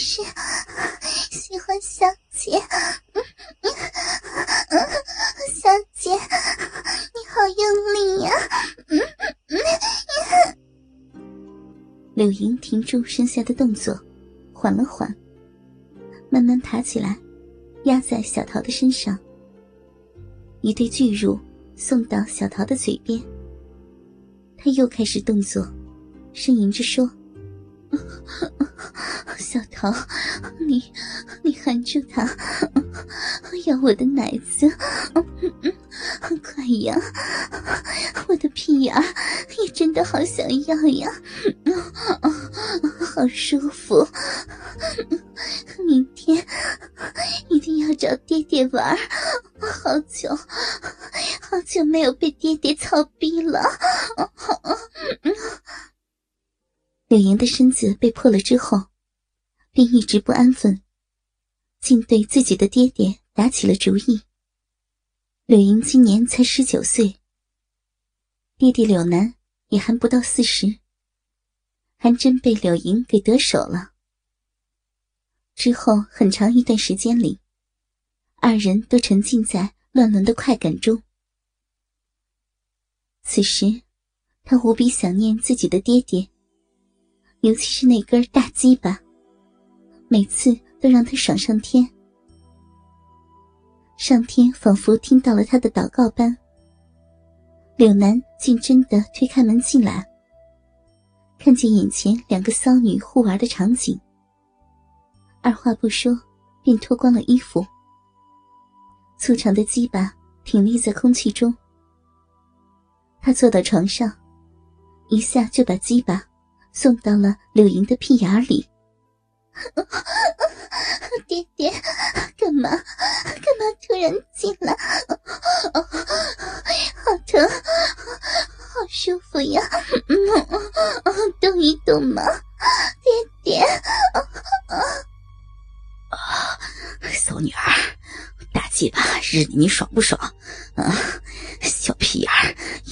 是喜欢小姐。小姐，你好用力呀！柳莹停住剩下的动作，缓了缓，慢慢爬起来，压在小桃的身上，一对巨乳送到小桃的嘴边。他又开始动作，呻吟着说：“小桃，你你含住他，要我的奶子，快呀！我的屁眼也真的好想要呀，好舒服。明天一定要找爹爹玩，好久好久没有被爹爹操逼了。”柳莹的身子被破了之后，便一直不安分，竟对自己的爹爹打起了主意。柳莹今年才十九岁，弟弟柳南也还不到四十，还真被柳莹给得手了。之后很长一段时间里，二人都沉浸在乱伦的快感中。此时，他无比想念自己的爹爹。尤其是那根大鸡巴，每次都让他爽上天。上天仿佛听到了他的祷告般，柳南竟真的推开门进来，看见眼前两个骚女互玩的场景，二话不说便脱光了衣服，粗长的鸡巴挺立在空气中。他坐到床上，一下就把鸡巴。送到了柳莹的屁眼里。爹爹，干嘛？干嘛突然进来？好疼，好舒服呀！动一动嘛，爹爹。啊，骚女儿，大鸡巴日你爽不爽？啊，小屁眼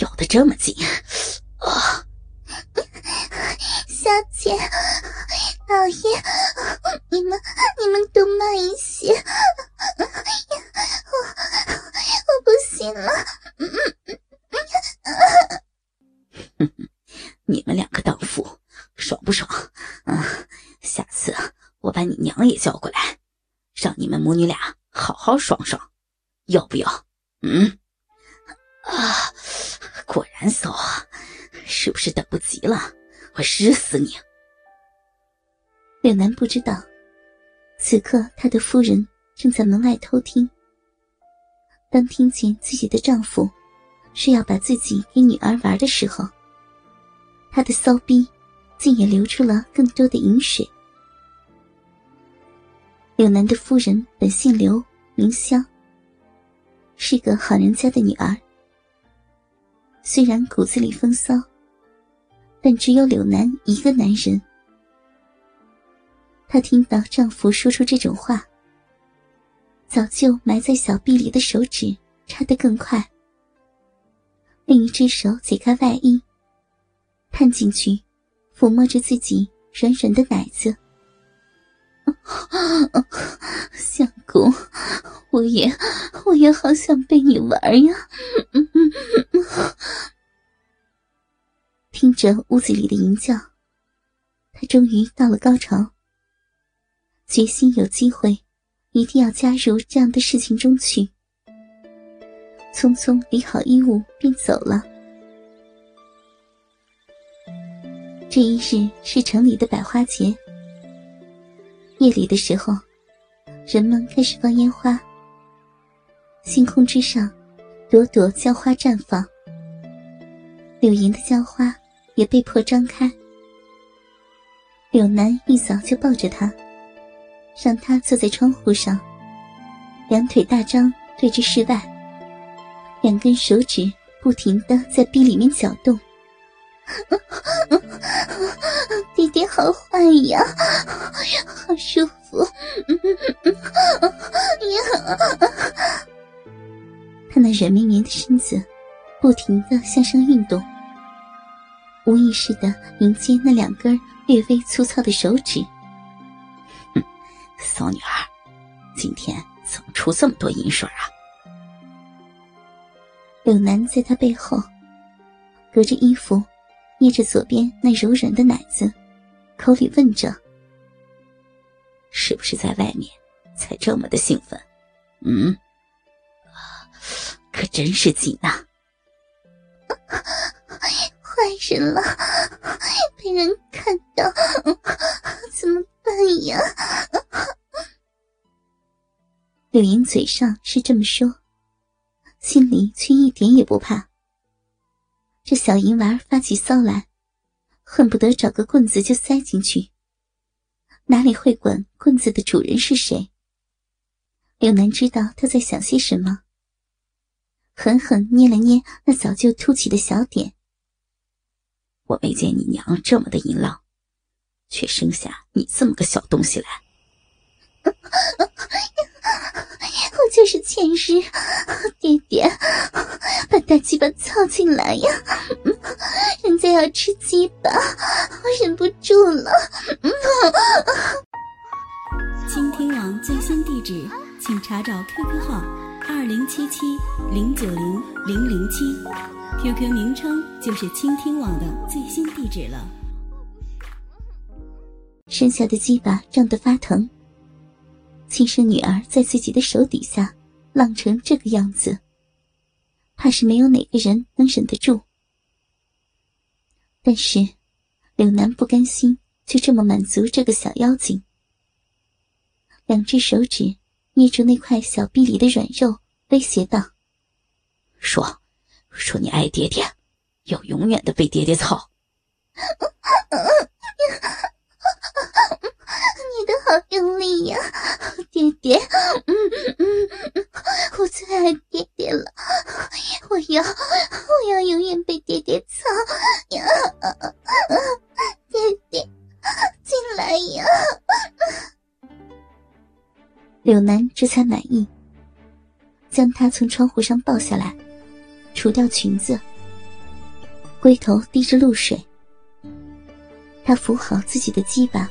咬得这么紧，老爷，你们你们都慢一些，我我不行了。你们两个荡妇，爽不爽？嗯，下次我把你娘也叫过来，让你们母女俩好好爽爽，要不要？嗯，啊，果然骚啊，是不是等不及了？我日死你！柳南不知道，此刻他的夫人正在门外偷听。当听见自己的丈夫说要把自己给女儿玩的时候，他的骚逼竟也流出了更多的饮水。柳南的夫人本姓刘，名香，是个好人家的女儿，虽然骨子里风骚。但只有柳南一个男人。她听到丈夫说出这种话，早就埋在小臂里的手指插得更快。另一只手解开外衣，探进去，抚摸着自己软软的奶子。相公，我也，我也好想被你玩呀！听着屋子里的淫叫，他终于到了高潮，决心有机会一定要加入这样的事情中去。匆匆理好衣物便走了。这一日是城里的百花节，夜里的时候，人们开始放烟花，星空之上，朵朵娇花绽放，柳莹的娇花。也被迫张开。柳南一早就抱着他，让他坐在窗户上，两腿大张对着室外，两根手指不停的在壁里面搅动。弟弟好坏呀，好舒服。他那软绵绵的身子不停的向上运动。无意识的迎接那两根略微粗糙的手指，骚女儿，今天怎么出这么多银水啊？柳南在他背后，隔着衣服，捏着左边那柔软的奶子，口里问着：“是不是在外面才这么的兴奋？嗯，可真是紧呐！坏人了，柳莹嘴上是这么说。心里却一点也不怕。这小银娃发起骚来，恨不得找个棍子就塞进去。哪里会管棍子的主人是谁？柳南知道他在想些什么，狠狠捏了捏那早就凸起的小点。我没见你娘这么的淫浪，却生下你这么个小东西来。我就是前日，爹爹把大鸡巴操进来呀！人家要吃鸡巴，我忍不住了。倾听网最新地址，请查找 QQ 号二零七七零九零零零七，QQ 名称就是倾听网的最新地址了。剩下的鸡巴胀得发疼。亲生女儿在自己的手底下浪成这个样子，怕是没有哪个人能忍得住。但是，柳南不甘心就这么满足这个小妖精，两只手指捏住那块小臂里的软肉，威胁道：“说，说你爱爹爹，要永远的被爹爹操。”你的好用力呀，爹爹！嗯嗯，我最爱爹爹了，我要我要永远被爹爹操呀！爹爹，进来呀！柳南这才满意，将她从窗户上抱下来，除掉裙子，龟头滴着露水，他扶好自己的鸡巴。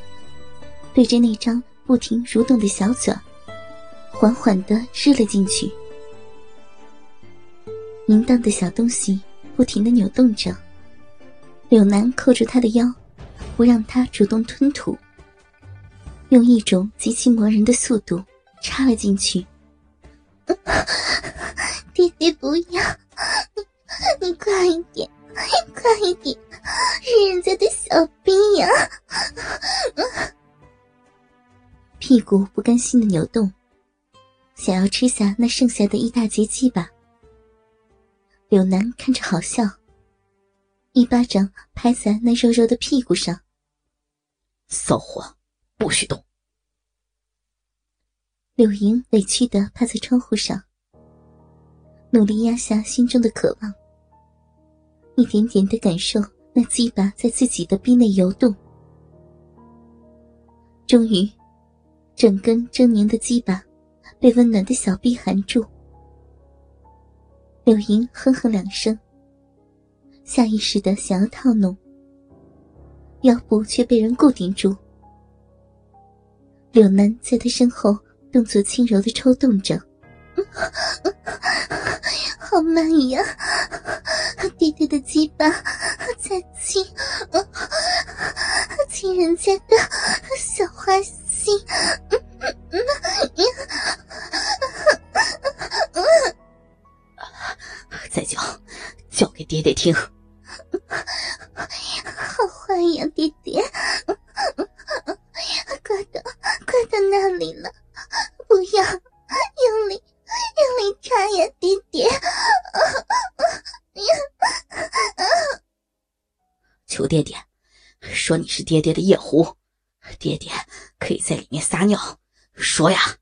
对着那张不停蠕动的小嘴，缓缓的吃了进去。淫荡的小东西不停的扭动着。柳南扣住他的腰，不让他主动吞吐，用一种极其磨人的速度插了进去。弟弟不要，你快一点，快一点，是人家的小兵呀！屁股不甘心的扭动，想要吃下那剩下的一大截鸡巴。柳南看着好笑，一巴掌拍在那肉肉的屁股上。骚货，不许动！柳莹委屈的趴在窗户上，努力压下心中的渴望，一点点的感受那鸡巴在自己的臂内游动。终于。整根狰狞的鸡巴被温暖的小臂含住，柳莹哼哼两声，下意识的想要套弄，腰部却被人固定住。柳南在他身后动作轻柔的抽动着，好慢呀！爹爹的鸡巴在亲，亲人家的小花心。叫给爹爹听。好坏呀，爹爹！快到，快到那里了！不要，用力，用力插呀，爹爹！求爹爹，说你是爹爹的夜壶，爹爹可以在里面撒尿。说呀。